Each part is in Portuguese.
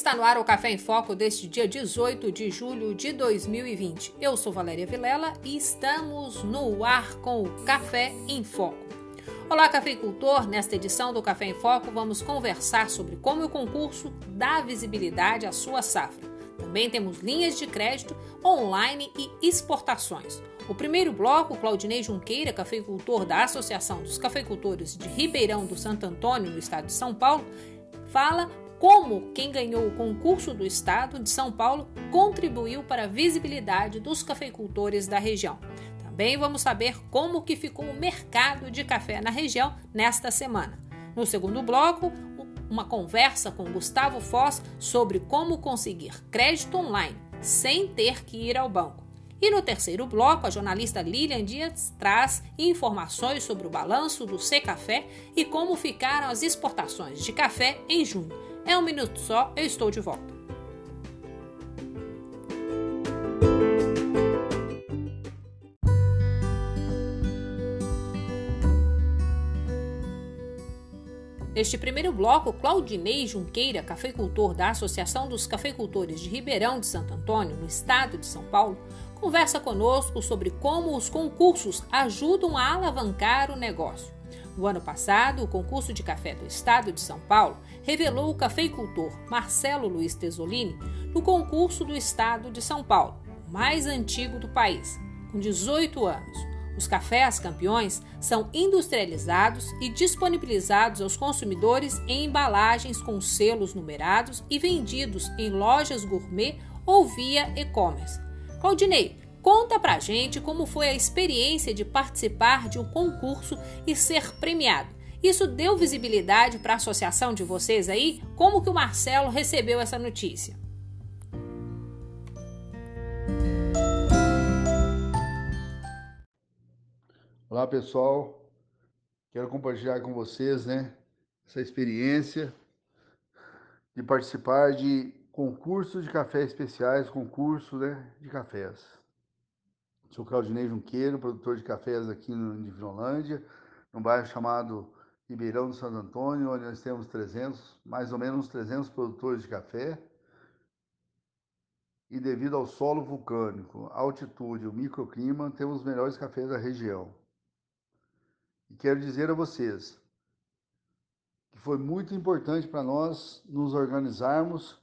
Está no ar o Café em Foco deste dia 18 de julho de 2020. Eu sou Valéria Vilela e estamos no ar com o Café em Foco. Olá, cafeicultor! Nesta edição do Café em Foco vamos conversar sobre como o concurso dá visibilidade à sua safra. Também temos linhas de crédito, online e exportações. O primeiro bloco, Claudinei Junqueira, cafeicultor da Associação dos Cafeicultores de Ribeirão do Santo Antônio, no estado de São Paulo, fala como quem ganhou o concurso do estado de São Paulo contribuiu para a visibilidade dos cafeicultores da região. Também vamos saber como que ficou o mercado de café na região nesta semana. No segundo bloco, uma conversa com Gustavo Foz sobre como conseguir crédito online sem ter que ir ao banco. E no terceiro bloco, a jornalista Lilian Dias traz informações sobre o balanço do C Café e como ficaram as exportações de café em junho. É um minuto só, eu estou de volta. Neste primeiro bloco, Claudinei Junqueira, cafeicultor da Associação dos Cafeicultores de Ribeirão de Santo Antônio, no estado de São Paulo, conversa conosco sobre como os concursos ajudam a alavancar o negócio. No ano passado, o concurso de café do estado de São Paulo revelou o cafeicultor Marcelo Luiz Tesolini no concurso do estado de São Paulo, mais antigo do país, com 18 anos. Os cafés campeões são industrializados e disponibilizados aos consumidores em embalagens com selos numerados e vendidos em lojas gourmet ou via e-commerce. Claudinei, Conta pra gente como foi a experiência de participar de um concurso e ser premiado. Isso deu visibilidade para a associação de vocês aí? Como que o Marcelo recebeu essa notícia? Olá pessoal, quero compartilhar com vocês né, essa experiência de participar de concursos de café especiais, concurso né, de cafés. Sou Claudinei Junqueiro, produtor de cafés aqui no Divinolândia, num bairro chamado Ribeirão do Santo Antônio, onde nós temos 300, mais ou menos 300 produtores de café. E devido ao solo vulcânico, altitude, o microclima, temos os melhores cafés da região. E quero dizer a vocês que foi muito importante para nós nos organizarmos,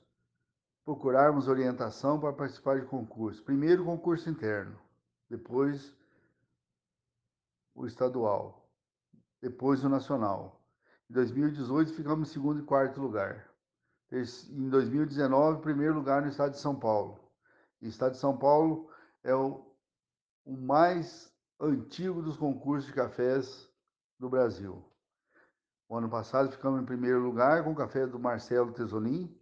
procurarmos orientação para participar de concurso. Primeiro, concurso interno depois o estadual, depois o nacional. Em 2018 ficamos em segundo e quarto lugar. Em 2019, primeiro lugar no estado de São Paulo. o estado de São Paulo é o, o mais antigo dos concursos de cafés do Brasil. O ano passado ficamos em primeiro lugar com o café do Marcelo Tesolim,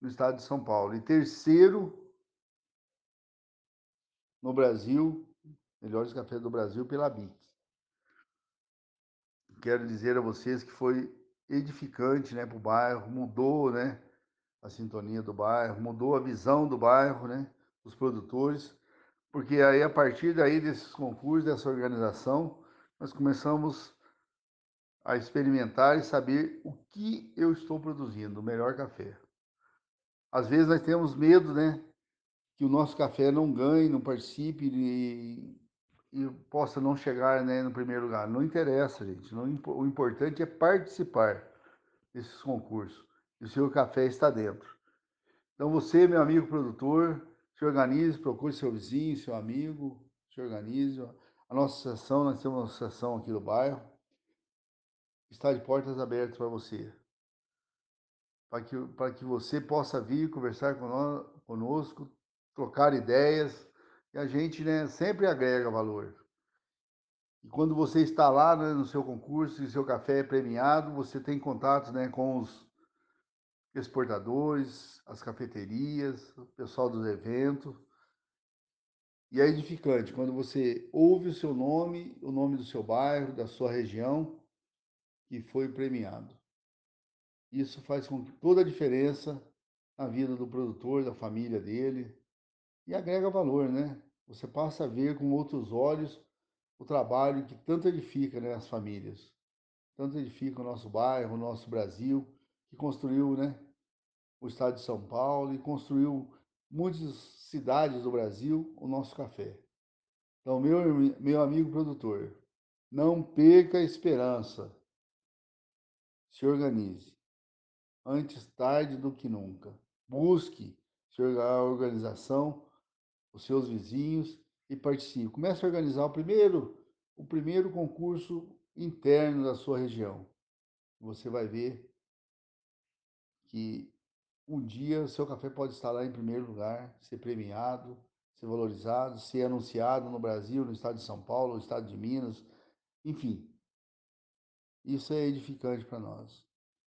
no estado de São Paulo. E terceiro no Brasil, melhores cafés do Brasil pela BIC. Quero dizer a vocês que foi edificante né, para o bairro, mudou né, a sintonia do bairro, mudou a visão do bairro, né, dos produtores, porque aí a partir daí desses concursos, dessa organização, nós começamos a experimentar e saber o que eu estou produzindo, o melhor café. Às vezes nós temos medo, né, que o nosso café não ganhe, não participe e, e possa não chegar né, no primeiro lugar. Não interessa, gente. Não, o importante é participar desses concursos. E o seu café está dentro. Então você, meu amigo produtor, se organize, procure seu vizinho, seu amigo, se organize. A nossa associação, nós temos uma associação aqui do bairro, está de portas abertas para você. Para que, para que você possa vir conversar conosco, trocar ideias, e a gente né, sempre agrega valor. E quando você está lá né, no seu concurso e seu café é premiado, você tem contatos né, com os exportadores, as cafeterias, o pessoal dos eventos. E é edificante quando você ouve o seu nome, o nome do seu bairro, da sua região, que foi premiado. Isso faz com que toda a diferença na vida do produtor, da família dele, e agrega valor, né? Você passa a ver com outros olhos o trabalho que tanto edifica né, as famílias, tanto edifica o nosso bairro, o nosso Brasil, que construiu né, o estado de São Paulo e construiu muitas cidades do Brasil o nosso café. Então, meu, meu amigo produtor, não perca a esperança. Se organize. Antes tarde do que nunca. Busque a organização, os seus vizinhos e participe. Comece a organizar o primeiro, o primeiro concurso interno da sua região. Você vai ver que um dia o seu café pode estar lá em primeiro lugar, ser premiado, ser valorizado, ser anunciado no Brasil, no estado de São Paulo, no estado de Minas, enfim. Isso é edificante para nós.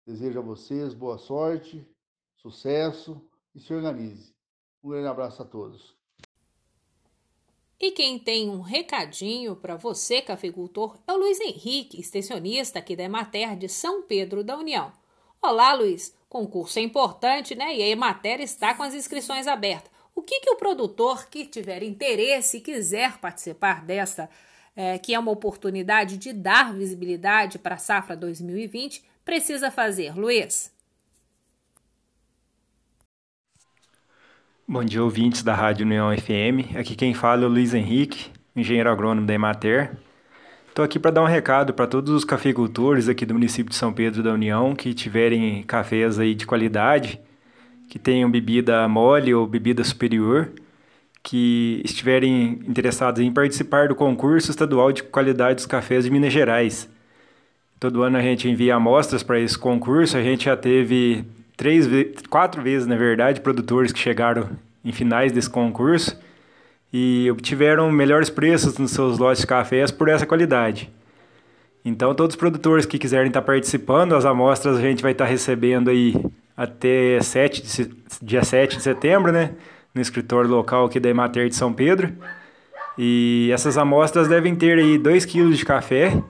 Desejo a vocês boa sorte, sucesso e se organize. Um grande abraço a todos. E quem tem um recadinho para você, cafeicultor, é o Luiz Henrique, extensionista aqui da Emater de São Pedro da União. Olá, Luiz. Concurso é importante, né? E a Emater está com as inscrições abertas. O que, que o produtor que tiver interesse e quiser participar dessa, é, que é uma oportunidade de dar visibilidade para a safra 2020, precisa fazer, Luiz? Bom dia, ouvintes da Rádio União FM. Aqui quem fala é o Luiz Henrique, engenheiro agrônomo da Emater. Estou aqui para dar um recado para todos os cafeicultores aqui do município de São Pedro da União que tiverem cafés aí de qualidade, que tenham bebida mole ou bebida superior, que estiverem interessados em participar do concurso estadual de qualidade dos cafés de Minas Gerais. Todo ano a gente envia amostras para esse concurso, a gente já teve três, quatro vezes, na verdade, produtores que chegaram em finais desse concurso e obtiveram melhores preços nos seus lotes de cafés por essa qualidade. Então, todos os produtores que quiserem estar participando, as amostras a gente vai estar recebendo aí até 7 de, dia 7 de setembro, né? No escritório local aqui da Emater de São Pedro. E essas amostras devem ter aí 2 kg de café,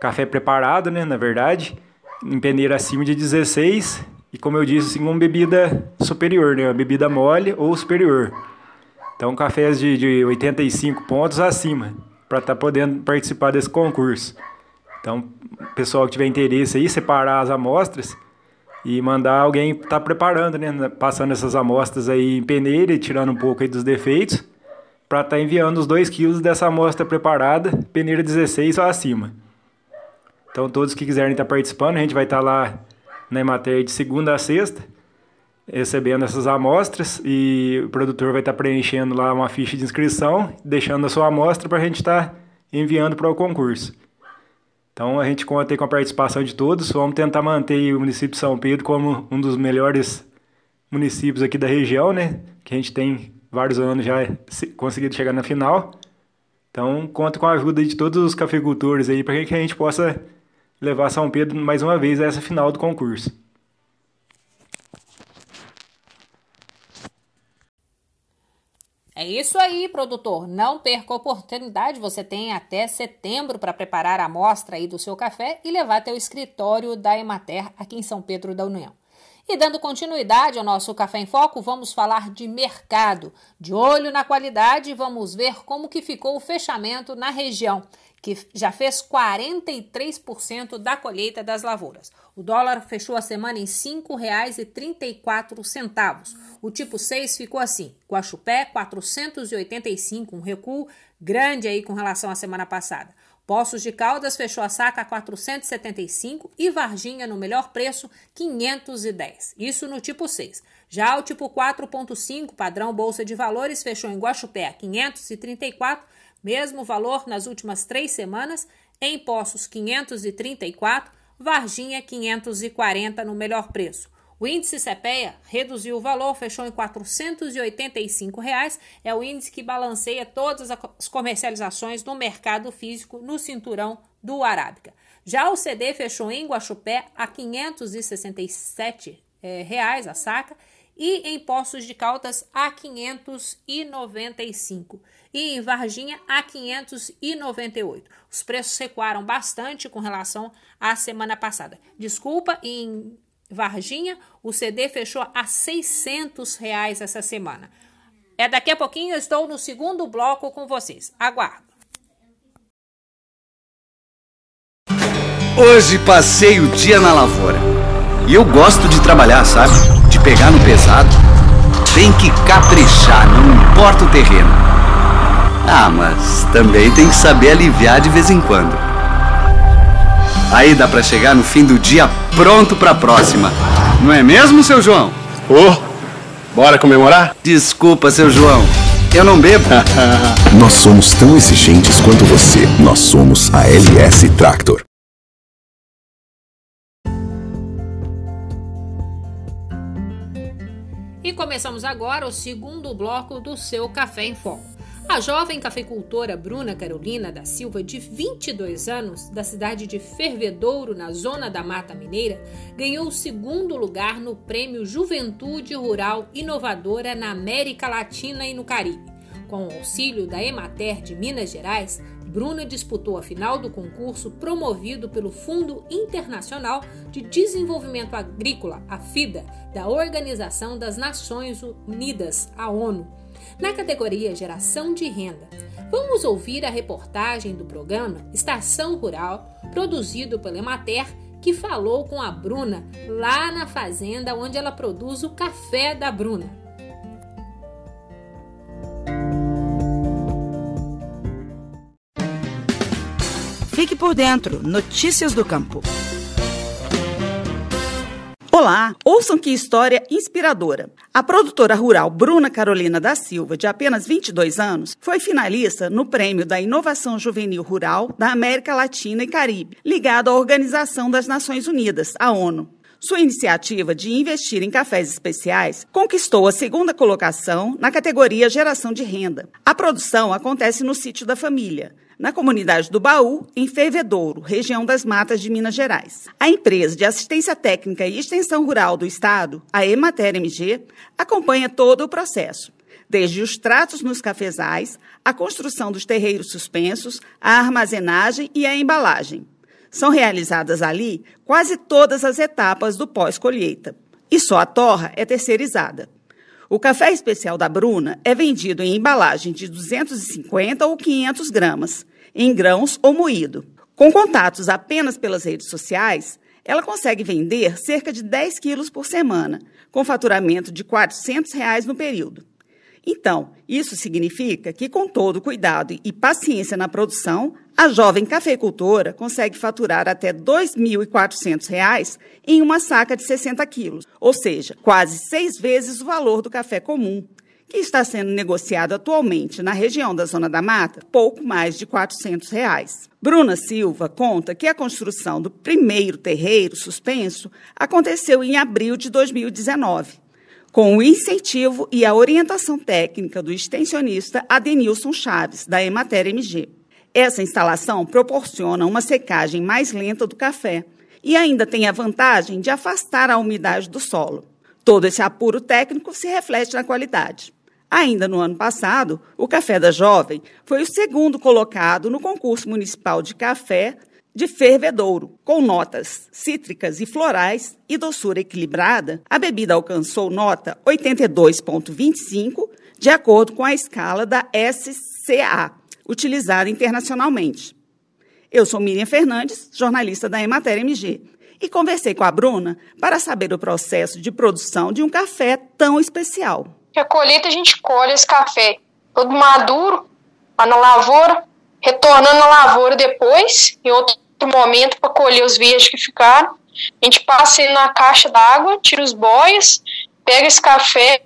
café preparado, né? Na verdade, em peneira acima de 16 e como eu disse, assim, uma bebida superior, né? Uma bebida mole ou superior. Então, cafés de, de 85 pontos acima, para estar tá podendo participar desse concurso. Então, pessoal que tiver interesse aí, separar as amostras e mandar alguém estar tá preparando, né? Passando essas amostras aí em peneira e tirando um pouco aí dos defeitos, para estar tá enviando os 2 quilos dessa amostra preparada, peneira 16 ou acima. Então, todos que quiserem estar tá participando, a gente vai estar tá lá na Emater de segunda a sexta, recebendo essas amostras e o produtor vai estar preenchendo lá uma ficha de inscrição, deixando a sua amostra para a gente estar enviando para o concurso. Então a gente conta com a participação de todos, vamos tentar manter o município de São Pedro como um dos melhores municípios aqui da região, né? Que a gente tem vários anos já conseguido chegar na final. Então conta com a ajuda de todos os cafeicultores aí para que a gente possa levar São Pedro mais uma vez a essa final do concurso. É isso aí, produtor. Não perca a oportunidade. Você tem até setembro para preparar a amostra aí do seu café e levar até o escritório da Emater aqui em São Pedro da União. E dando continuidade ao nosso Café em Foco, vamos falar de mercado. De olho na qualidade, vamos ver como que ficou o fechamento na região que já fez 43% da colheita das lavouras. O dólar fechou a semana em R$ 5,34. O tipo 6 ficou assim: Guaxupé 485, um recuo grande aí com relação à semana passada. Poços de Caldas fechou a saca a 475 e Varginha no melhor preço 510. Isso no tipo 6. Já o tipo 4.5, padrão Bolsa de Valores, fechou em Guaxupé a 534 mesmo valor nas últimas três semanas, em Poços 534, Varginha 540 no melhor preço. O índice CPEA reduziu o valor, fechou em 485 reais, é o índice que balanceia todas as comercializações no mercado físico no cinturão do Arábica. Já o CD fechou em Guaxupé a R$ 567 é, reais a saca e em Poços de Caldas a 595 e em Varginha a 598. Os preços recuaram bastante com relação à semana passada. Desculpa, em Varginha o CD fechou a 600 reais essa semana. É daqui a pouquinho eu estou no segundo bloco com vocês. Aguardo. Hoje passei o dia na lavoura. E eu gosto de trabalhar, sabe? Pegar no pesado, tem que caprichar, não importa o terreno. Ah, mas também tem que saber aliviar de vez em quando. Aí dá para chegar no fim do dia pronto para a próxima. Não é mesmo, seu João? Ô, oh, bora comemorar? Desculpa, seu João. Eu não bebo. Nós somos tão exigentes quanto você. Nós somos a LS Tractor. E começamos agora o segundo bloco do seu Café em Foco. A jovem cafeicultora Bruna Carolina da Silva, de 22 anos, da cidade de Fervedouro, na zona da Mata Mineira, ganhou o segundo lugar no Prêmio Juventude Rural Inovadora na América Latina e no Caribe. Com o auxílio da Emater de Minas Gerais, Bruna disputou a final do concurso promovido pelo Fundo Internacional de Desenvolvimento Agrícola, a FIDA, da Organização das Nações Unidas, a ONU, na categoria Geração de Renda. Vamos ouvir a reportagem do programa Estação Rural, produzido pela Emater, que falou com a Bruna lá na fazenda onde ela produz o café da Bruna. Por dentro. Notícias do Campo. Olá, ouçam que história inspiradora. A produtora rural Bruna Carolina da Silva, de apenas 22 anos, foi finalista no Prêmio da Inovação Juvenil Rural da América Latina e Caribe, ligado à Organização das Nações Unidas, a ONU. Sua iniciativa de investir em cafés especiais conquistou a segunda colocação na categoria Geração de Renda. A produção acontece no sítio da família, na comunidade do Baú, em Fervedouro, região das Matas de Minas Gerais. A empresa de assistência técnica e extensão rural do Estado, a Emater MG, acompanha todo o processo desde os tratos nos cafezais, a construção dos terreiros suspensos, a armazenagem e a embalagem. São realizadas ali quase todas as etapas do pós-colheita. E só a torra é terceirizada. O café especial da Bruna é vendido em embalagem de 250 ou 500 gramas, em grãos ou moído. Com contatos apenas pelas redes sociais, ela consegue vender cerca de 10 quilos por semana, com faturamento de 400 reais no período. Então, isso significa que, com todo cuidado e paciência na produção, a jovem cafeicultora consegue faturar até R$ 2.400 em uma saca de 60 quilos, ou seja, quase seis vezes o valor do café comum, que está sendo negociado atualmente na região da Zona da Mata, pouco mais de 400 reais. Bruna Silva conta que a construção do primeiro terreiro suspenso aconteceu em abril de 2019 com o incentivo e a orientação técnica do extensionista Adenilson Chaves, da Emater MG. Essa instalação proporciona uma secagem mais lenta do café e ainda tem a vantagem de afastar a umidade do solo. Todo esse apuro técnico se reflete na qualidade. Ainda no ano passado, o Café da Jovem foi o segundo colocado no concurso municipal de café de fervedouro, com notas cítricas e florais e doçura equilibrada, a bebida alcançou nota 82,25, de acordo com a escala da SCA, utilizada internacionalmente. Eu sou Miriam Fernandes, jornalista da Emater MG, e conversei com a Bruna para saber o processo de produção de um café tão especial. A colheita a gente colhe esse café todo maduro, lá na lavoura, retornando na lavoura depois, em outro momento, para colher os verdes que ficaram. A gente passa ele na caixa d'água, tira os boias, pega esse café,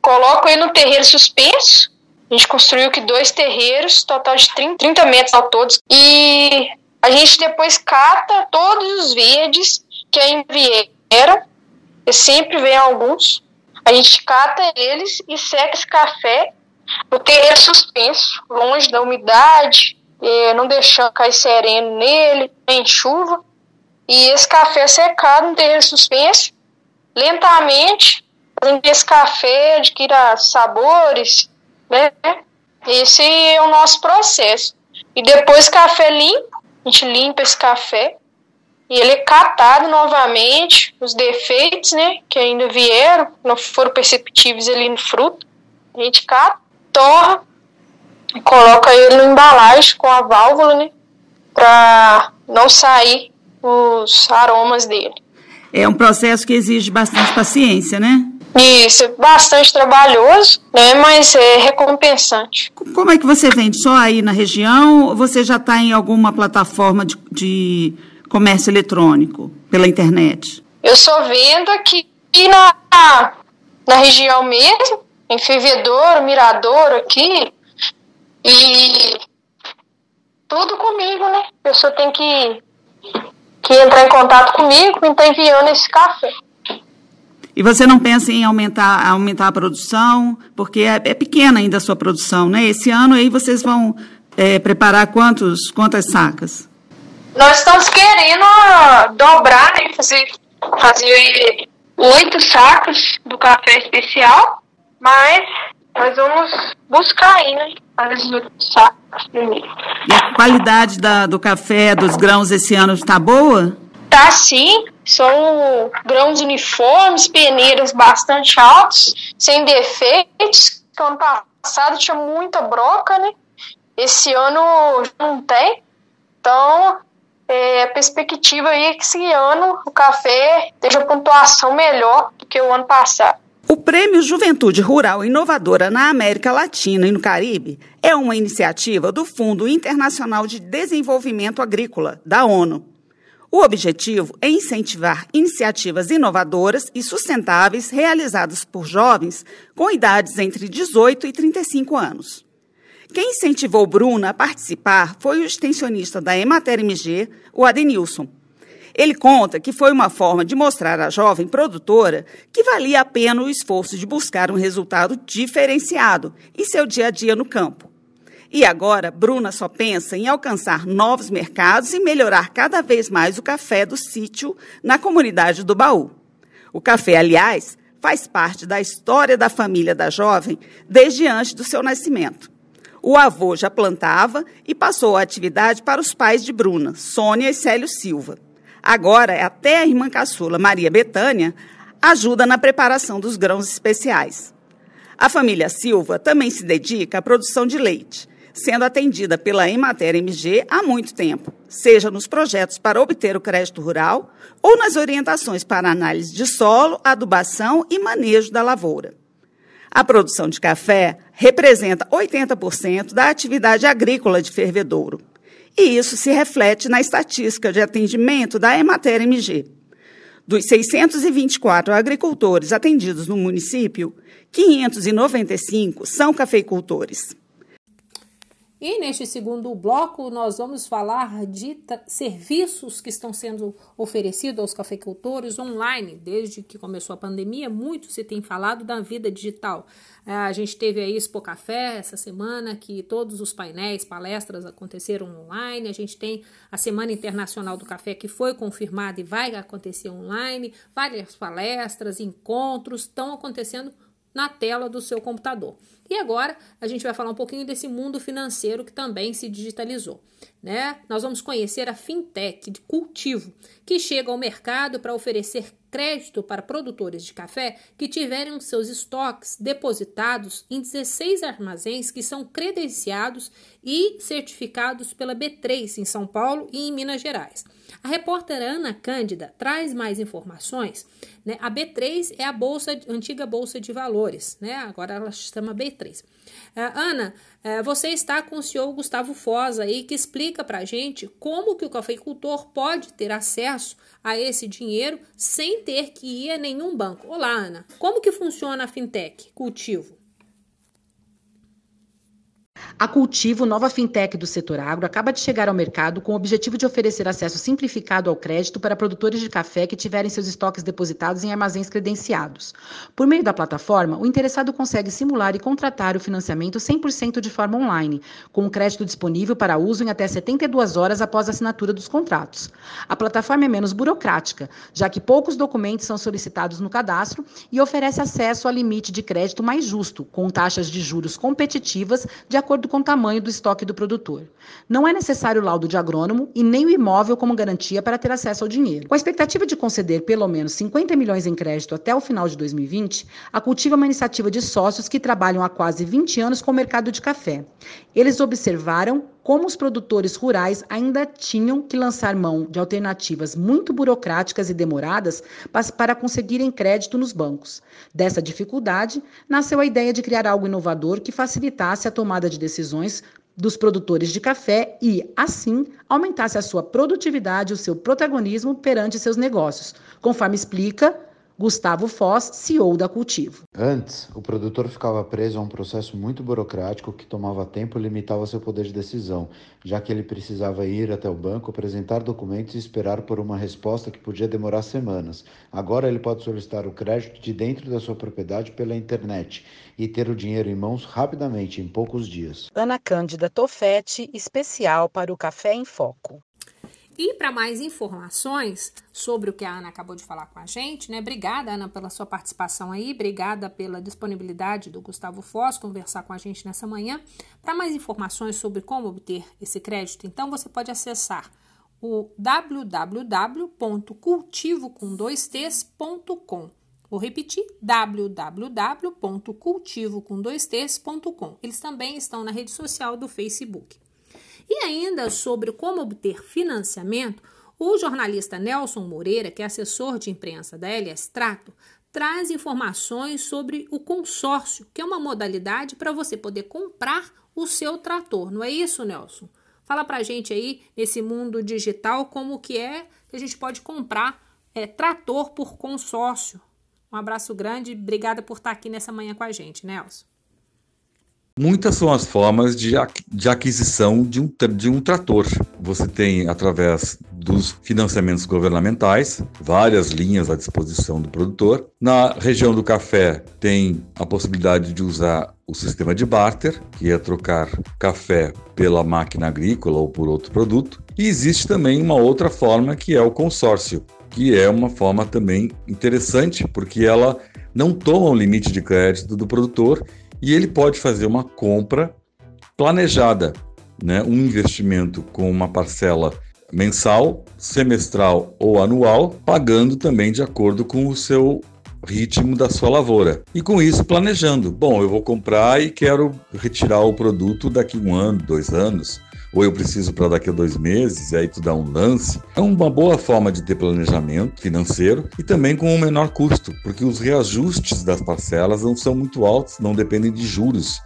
coloca ele no terreiro suspenso. A gente construiu aqui dois terreiros, total de 30, 30 metros ao todos. E a gente depois cata todos os verdes que ainda vieram. E sempre vem alguns. A gente cata eles e seca esse café no terreiro suspenso, longe da umidade, não deixando cair sereno nele, nem chuva. E esse café é secado no terreiro suspenso, lentamente, fazendo esse café adquira sabores, né? Esse é o nosso processo. E depois café limpo, a gente limpa esse café e ele é catado novamente, os defeitos, né, que ainda vieram, não foram perceptíveis ali no fruto. A gente cata, torra e coloca ele no embalagem com a válvula, né? Para não sair os aromas dele. É um processo que exige bastante paciência, né? Isso, é bastante trabalhoso, né? Mas é recompensante. Como é que você vende? Só aí na região? Ou você já está em alguma plataforma de, de comércio eletrônico pela internet? Eu só vendo aqui na, na região mesmo, em Fervedouro, Mirador aqui. E tudo comigo, né? A pessoa tem que, que entrar em contato comigo e tá enviando esse café. E você não pensa em aumentar, aumentar a produção, porque é, é pequena ainda a sua produção, né? Esse ano aí vocês vão é, preparar quantos, quantas sacas? Nós estamos querendo dobrar, né? Fazer, fazer oito sacas do café especial, mas nós vamos buscar aí, né? As oito primeiro. E a qualidade da, do café, dos grãos esse ano está boa? Tá sim, são grãos uniformes, peneiras bastante altos, sem defeitos. Ano passado tinha muita broca, né? Esse ano não tem. Então, é, a perspectiva aí é que esse ano o café esteja pontuação melhor do que o ano passado. O Prêmio Juventude Rural Inovadora na América Latina e no Caribe é uma iniciativa do Fundo Internacional de Desenvolvimento Agrícola, da ONU. O objetivo é incentivar iniciativas inovadoras e sustentáveis realizadas por jovens com idades entre 18 e 35 anos. Quem incentivou Bruna a participar foi o extensionista da Emater MG, o Adenilson. Ele conta que foi uma forma de mostrar à jovem produtora que valia a pena o esforço de buscar um resultado diferenciado em seu dia a dia no campo. E agora, Bruna só pensa em alcançar novos mercados e melhorar cada vez mais o café do sítio na comunidade do Baú. O café, aliás, faz parte da história da família da jovem desde antes do seu nascimento. O avô já plantava e passou a atividade para os pais de Bruna, Sônia e Célio Silva. Agora, até a irmã caçula, Maria Betânia, ajuda na preparação dos grãos especiais. A família Silva também se dedica à produção de leite sendo atendida pela Emater MG há muito tempo, seja nos projetos para obter o crédito rural ou nas orientações para análise de solo, adubação e manejo da lavoura. A produção de café representa 80% da atividade agrícola de Fervedouro. E isso se reflete na estatística de atendimento da Emater MG. Dos 624 agricultores atendidos no município, 595 são cafeicultores. E neste segundo bloco, nós vamos falar de serviços que estão sendo oferecidos aos cafeicultores online. Desde que começou a pandemia, muito se tem falado da vida digital. É, a gente teve a Expo Café essa semana, que todos os painéis, palestras aconteceram online. A gente tem a Semana Internacional do Café, que foi confirmada e vai acontecer online. Várias palestras, encontros estão acontecendo na tela do seu computador. E agora a gente vai falar um pouquinho desse mundo financeiro que também se digitalizou. Né? Nós vamos conhecer a fintech de cultivo, que chega ao mercado para oferecer crédito para produtores de café que tiverem seus estoques depositados em 16 armazéns que são credenciados e certificados pela B3 em São Paulo e em Minas Gerais. A repórter Ana Cândida traz mais informações. Né? A B3 é a bolsa, antiga bolsa de valores, né? agora ela se chama B3. Uh, Ana, uh, você está com o senhor Gustavo Foz aí que explica para a gente como que o cafeicultor pode ter acesso a esse dinheiro sem ter que ir a nenhum banco. Olá, Ana. Como que funciona a fintech cultivo? A Cultivo, nova fintech do setor agro, acaba de chegar ao mercado com o objetivo de oferecer acesso simplificado ao crédito para produtores de café que tiverem seus estoques depositados em armazéns credenciados. Por meio da plataforma, o interessado consegue simular e contratar o financiamento 100% de forma online, com o crédito disponível para uso em até 72 horas após a assinatura dos contratos. A plataforma é menos burocrática, já que poucos documentos são solicitados no cadastro e oferece acesso a limite de crédito mais justo, com taxas de juros competitivas de acordo acordo com o tamanho do estoque do produtor. Não é necessário laudo de agrônomo e nem o imóvel como garantia para ter acesso ao dinheiro. Com a expectativa de conceder pelo menos 50 milhões em crédito até o final de 2020, a Cultiva é uma iniciativa de sócios que trabalham há quase 20 anos com o mercado de café. Eles observaram como os produtores rurais ainda tinham que lançar mão de alternativas muito burocráticas e demoradas para conseguirem crédito nos bancos. Dessa dificuldade, nasceu a ideia de criar algo inovador que facilitasse a tomada de decisões dos produtores de café e, assim, aumentasse a sua produtividade e o seu protagonismo perante seus negócios, conforme explica Gustavo Foz, CEO da Cultivo. Antes, o produtor ficava preso a um processo muito burocrático que tomava tempo e limitava seu poder de decisão, já que ele precisava ir até o banco, apresentar documentos e esperar por uma resposta que podia demorar semanas. Agora ele pode solicitar o crédito de dentro da sua propriedade pela internet e ter o dinheiro em mãos rapidamente, em poucos dias. Ana Cândida Tofete, especial para o Café em Foco. E para mais informações sobre o que a Ana acabou de falar com a gente, né? Obrigada, Ana, pela sua participação aí, obrigada pela disponibilidade do Gustavo Foz conversar com a gente nessa manhã. Para mais informações sobre como obter esse crédito, então você pode acessar o www.cultivocom2ts.com. Vou repetir, www.cultivocom2ts.com. Eles também estão na rede social do Facebook. E ainda sobre como obter financiamento, o jornalista Nelson Moreira, que é assessor de imprensa da LS Trato, traz informações sobre o consórcio, que é uma modalidade para você poder comprar o seu trator. Não é isso, Nelson? Fala para a gente aí, nesse mundo digital, como que é que a gente pode comprar é, trator por consórcio. Um abraço grande, obrigada por estar aqui nessa manhã com a gente, Nelson. Muitas são as formas de, de aquisição de um, de um trator. Você tem, através dos financiamentos governamentais, várias linhas à disposição do produtor. Na região do café, tem a possibilidade de usar o sistema de barter, que é trocar café pela máquina agrícola ou por outro produto. E existe também uma outra forma que é o consórcio, que é uma forma também interessante, porque ela não toma o limite de crédito do produtor e ele pode fazer uma compra planejada, né? um investimento com uma parcela mensal, semestral ou anual, pagando também de acordo com o seu ritmo da sua lavoura. E com isso planejando. Bom, eu vou comprar e quero retirar o produto daqui um ano, dois anos, ou eu preciso para daqui a dois meses, e aí tu dá um lance. É uma boa forma de ter planejamento financeiro e também com um menor custo, porque os reajustes das parcelas não são muito altos, não dependem de juros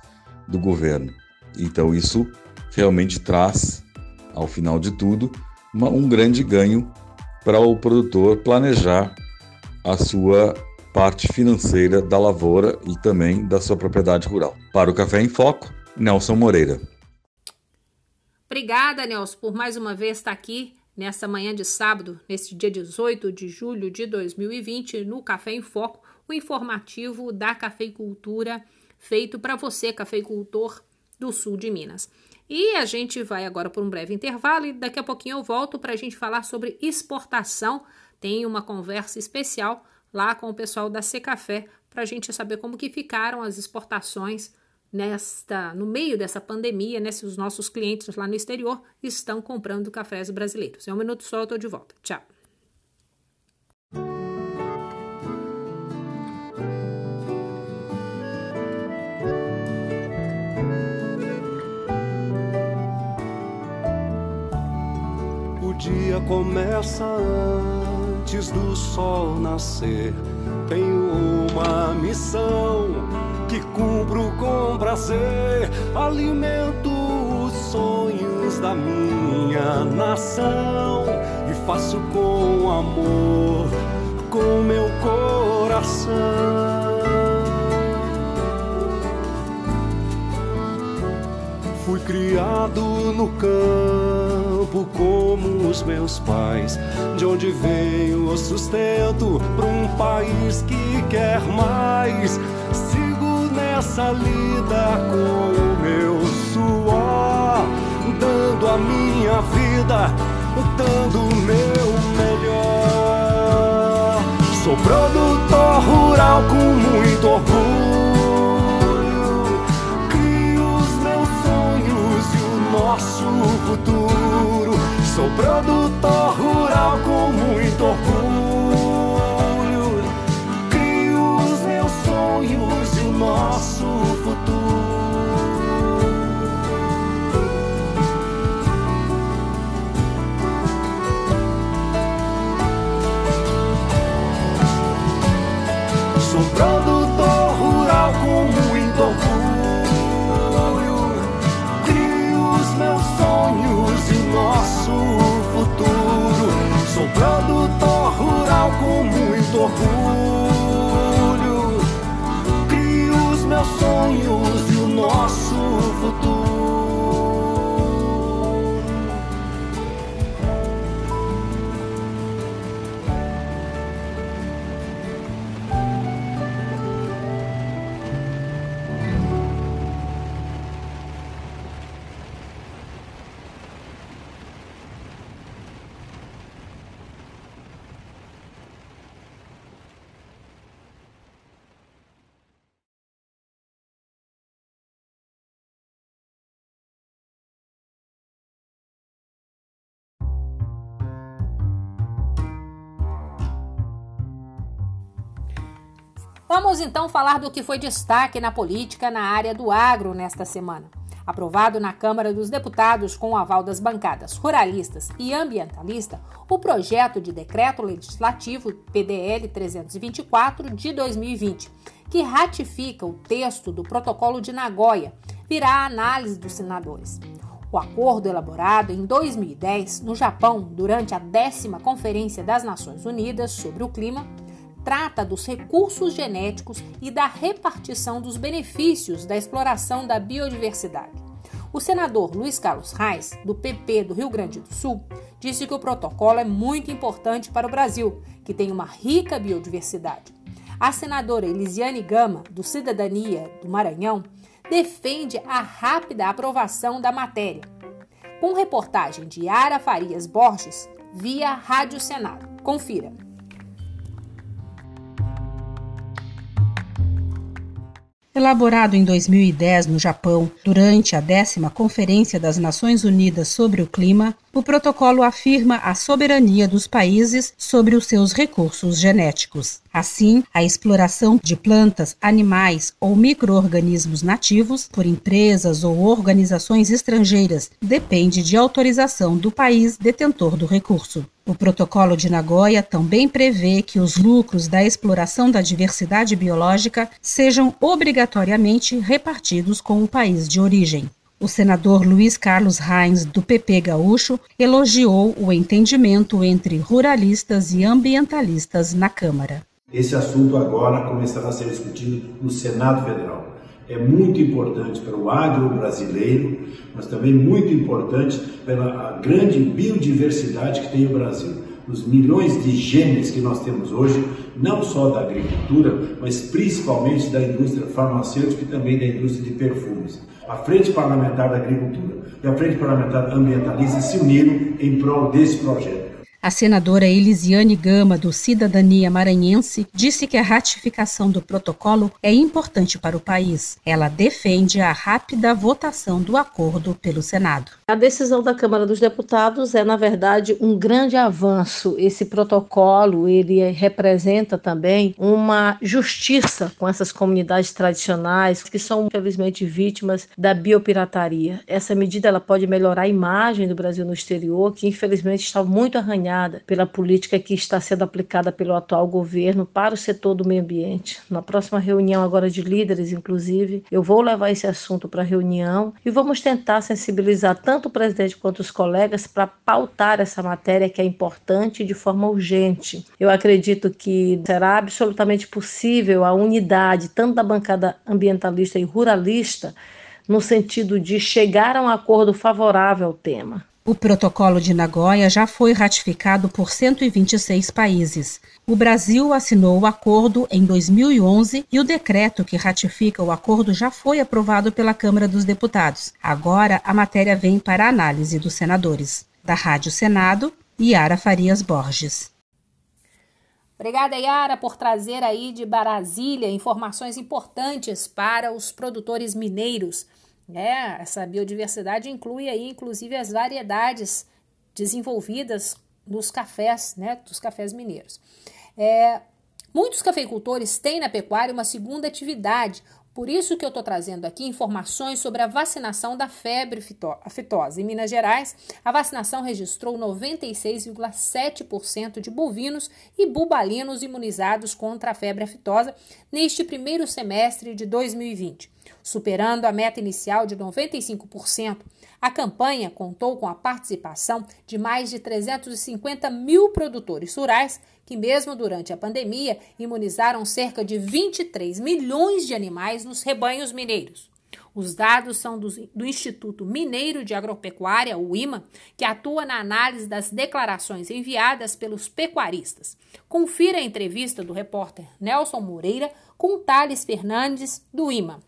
do governo. Então isso realmente traz, ao final de tudo, uma, um grande ganho para o produtor planejar a sua parte financeira da lavoura e também da sua propriedade rural. Para o Café em Foco, Nelson Moreira. Obrigada, Nelson, por mais uma vez estar aqui nessa manhã de sábado, nesse dia 18 de julho de 2020, no Café em Foco, o informativo da cafeicultura feito para você, cafeicultor do sul de Minas. E a gente vai agora por um breve intervalo e daqui a pouquinho eu volto para a gente falar sobre exportação. Tem uma conversa especial lá com o pessoal da Secafé para a gente saber como que ficaram as exportações nesta, no meio dessa pandemia, né, se os nossos clientes lá no exterior estão comprando cafés brasileiros. É um minuto só, eu estou de volta. Tchau. O dia começa antes do sol nascer. Tenho uma missão que cumpro com prazer, alimento os sonhos da minha nação e faço com amor, com meu coração. Fui criado no campo como os meus pais, de onde veio o sustento para um país que quer mais essa lida com o meu suor, dando a minha vida, dando o meu melhor. Sou produtor rural com muito orgulho, crio os meus sonhos e o nosso futuro. Sou produtor rural com muito orgulho, crio os meus sonhos e o nosso rural com muito orgulho. Vamos então falar do que foi destaque na política na área do agro nesta semana. Aprovado na Câmara dos Deputados com o aval das bancadas ruralistas e ambientalista, o projeto de decreto legislativo PDL 324 de 2020, que ratifica o texto do Protocolo de Nagoya, virá a análise dos senadores. O acordo elaborado em 2010 no Japão durante a décima Conferência das Nações Unidas sobre o Clima trata dos recursos genéticos e da repartição dos benefícios da exploração da biodiversidade. O senador Luiz Carlos Reis, do PP do Rio Grande do Sul, disse que o protocolo é muito importante para o Brasil, que tem uma rica biodiversidade. A senadora Elisiane Gama, do Cidadania do Maranhão, defende a rápida aprovação da matéria. Com reportagem de Ara Farias Borges, via Rádio Senado. Confira. Elaborado em 2010 no Japão, durante a décima Conferência das Nações Unidas sobre o Clima, o protocolo afirma a soberania dos países sobre os seus recursos genéticos. Assim, a exploração de plantas, animais ou microorganismos nativos por empresas ou organizações estrangeiras depende de autorização do país detentor do recurso. O Protocolo de Nagoya também prevê que os lucros da exploração da diversidade biológica sejam obrigatoriamente repartidos com o país de origem. O senador Luiz Carlos Reins, do PP Gaúcho, elogiou o entendimento entre ruralistas e ambientalistas na Câmara. Esse assunto agora começará a ser discutido no Senado Federal. É muito importante para o agro brasileiro, mas também muito importante pela grande biodiversidade que tem o Brasil. Os milhões de genes que nós temos hoje, não só da agricultura, mas principalmente da indústria farmacêutica e também da indústria de perfumes a Frente Parlamentar da Agricultura e a Frente Parlamentar Ambientalista se uniram em prol desse projeto. A senadora Elisiane Gama, do Cidadania Maranhense, disse que a ratificação do protocolo é importante para o país. Ela defende a rápida votação do acordo pelo Senado. A decisão da Câmara dos Deputados é, na verdade, um grande avanço. Esse protocolo, ele representa também uma justiça com essas comunidades tradicionais que são, infelizmente, vítimas da biopirataria. Essa medida ela pode melhorar a imagem do Brasil no exterior, que infelizmente está muito arranhada pela política que está sendo aplicada pelo atual governo para o setor do meio ambiente. Na próxima reunião agora de líderes, inclusive, eu vou levar esse assunto para a reunião e vamos tentar sensibilizar tanto o presidente quanto os colegas para pautar essa matéria que é importante de forma urgente. Eu acredito que será absolutamente possível a unidade tanto da bancada ambientalista e ruralista no sentido de chegar a um acordo favorável ao tema. O Protocolo de Nagoya já foi ratificado por 126 países. O Brasil assinou o acordo em 2011 e o decreto que ratifica o acordo já foi aprovado pela Câmara dos Deputados. Agora a matéria vem para análise dos senadores. Da Rádio Senado, Yara Farias Borges. Obrigada, Yara, por trazer aí de Brasília informações importantes para os produtores mineiros. É, essa biodiversidade inclui aí, inclusive, as variedades desenvolvidas nos cafés, né, dos cafés mineiros. É, muitos cafeicultores têm na pecuária uma segunda atividade, Por isso que eu estou trazendo aqui informações sobre a vacinação da febre aftosa. Em Minas Gerais, a vacinação registrou 96,7% de bovinos e bubalinos imunizados contra a febre aftosa neste primeiro semestre de 2020. Superando a meta inicial de 95%, a campanha contou com a participação de mais de 350 mil produtores rurais que, mesmo durante a pandemia, imunizaram cerca de 23 milhões de animais nos rebanhos mineiros. Os dados são do, do, Instituto Mineiro de Agropecuária, o IMA, que atua na análise das declarações enviadas pelos pecuaristas. Confira a entrevista do repórter Nelson Moreira com Thales Fernandes, do IMA.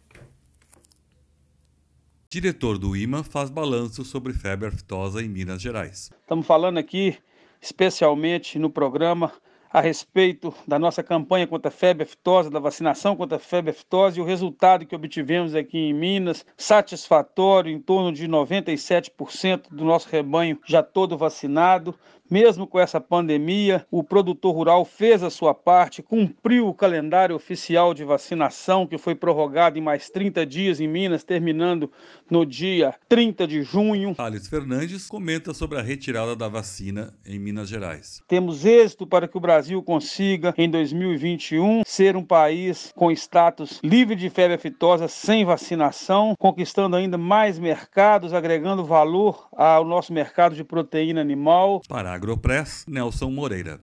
Diretor do IMA faz balanço sobre febre aftosa em Minas Gerais. Estamos falando aqui, especialmente no programa a respeito da nossa campanha contra a febre aftosa, da vacinação contra a febre aftosa e o resultado que obtivemos aqui em Minas, satisfatório, em torno de 97% do nosso rebanho já todo vacinado. Mesmo com essa pandemia, o produtor rural fez a sua parte, cumpriu o calendário oficial de vacinação, que foi prorrogado em mais 30 dias em Minas, terminando no dia 30 de junho. Alex Fernandes comenta sobre a retirada da vacina em Minas Gerais. Temos êxito para que o Brasil consiga, em 2021, ser um país com status livre de febre aftosa sem vacinação, conquistando ainda mais mercados, agregando valor ao nosso mercado de proteína animal. Parágrafo Agropress, Nelson Moreira.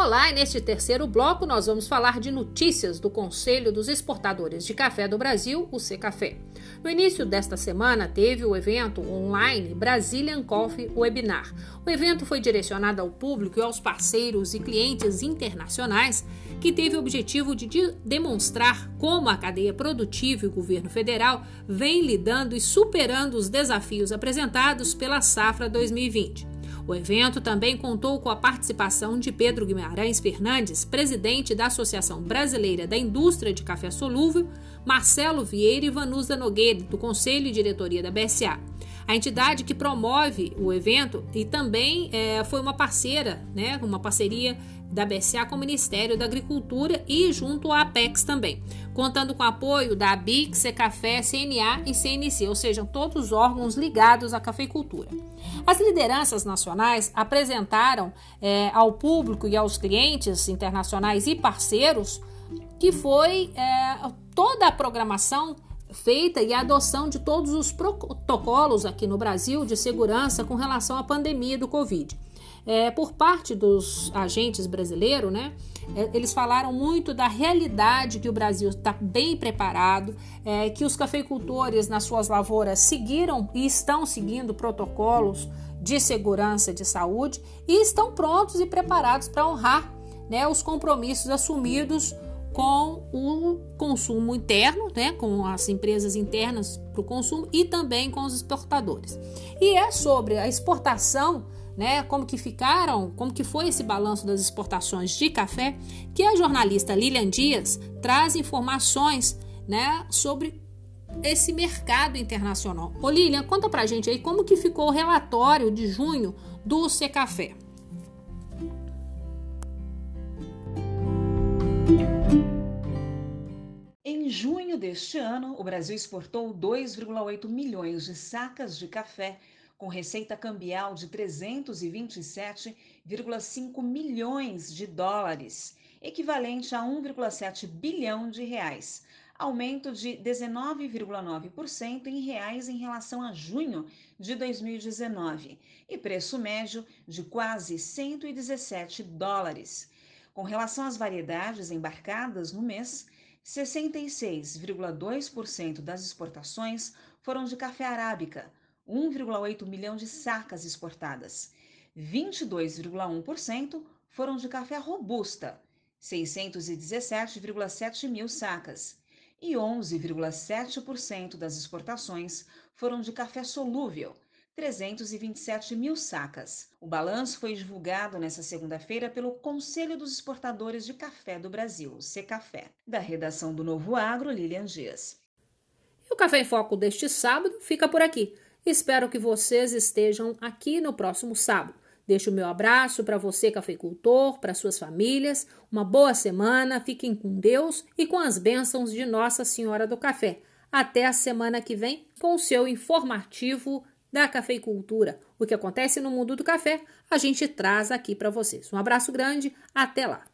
Olá, e neste terceiro bloco nós vamos falar de notícias do Conselho dos Exportadores de Café do Brasil, o Secafé. No início desta semana teve o evento online Brazilian Coffee Webinar. O evento foi direcionado ao público e aos parceiros e clientes internacionais que teve o objetivo de demonstrar como a cadeia produtiva e o governo federal vem lidando e superando os desafios apresentados pela safra 2020. O evento também contou com a participação de Pedro Guimarães Fernandes, presidente da Associação Brasileira da Indústria de Café Solúvel, Marcelo Vieira e Vanusa Nogueira, do Conselho e Diretoria da BSA. A entidade que promove o evento e também é, foi uma parceira, né, uma parceria da BCA com o Ministério da Agricultura e junto à Apex também, contando com apoio da ABIC, Secafé, CNA e CNC, ou seja, todos os órgãos ligados à cafeicultura. As lideranças nacionais apresentaram é, ao público e aos clientes internacionais e parceiros que foi é, toda a programação feita e a adoção de todos os protocolos aqui no Brasil de segurança com relação à pandemia do Covid é, por parte dos agentes brasileiros, né? É, eles falaram muito da realidade que o Brasil está bem preparado, é, que os cafeicultores nas suas lavouras seguiram e estão seguindo protocolos de segurança de saúde e estão prontos e preparados para honrar né, os compromissos assumidos com o consumo interno, né, com as empresas internas para o consumo e também com os exportadores. E é sobre a exportação né, como que ficaram, como que foi esse balanço das exportações de café, que a jornalista Lilian Dias traz informações, né, sobre esse mercado internacional. Ô Lilian, conta pra gente aí como que ficou o relatório de junho do Secafé. Em junho deste ano, o Brasil exportou 2,8 milhões de sacas de café com receita cambial de 327,5 milhões de dólares, equivalente a 1,7 bilhão de reais, aumento de 19,9% em reais em relação a junho de 2019 e preço médio de quase 117 dólares. Com relação às variedades embarcadas no mês, 66,2% das exportações foram de café arábica, 1,8 milhão de sacas exportadas. 22,1% foram de café robusta, 617,7 mil sacas. E 11,7% das exportações foram de café solúvel, 327 mil sacas. O balanço foi divulgado nesta segunda-feira pelo Conselho dos Exportadores de Café do Brasil, Secafé. Da redação do Novo Agro, Lilian Dias. E o Café em Foco deste sábado fica por aqui. Espero que vocês estejam aqui no próximo sábado. Deixo o meu abraço para você, cafeicultor, para suas famílias. Uma boa semana, fiquem com Deus e com as bênçãos de Nossa Senhora do Café. Até a semana que vem com o seu informativo da cafeicultura. O que acontece no mundo do café, a gente traz aqui para vocês. Um abraço grande, até lá.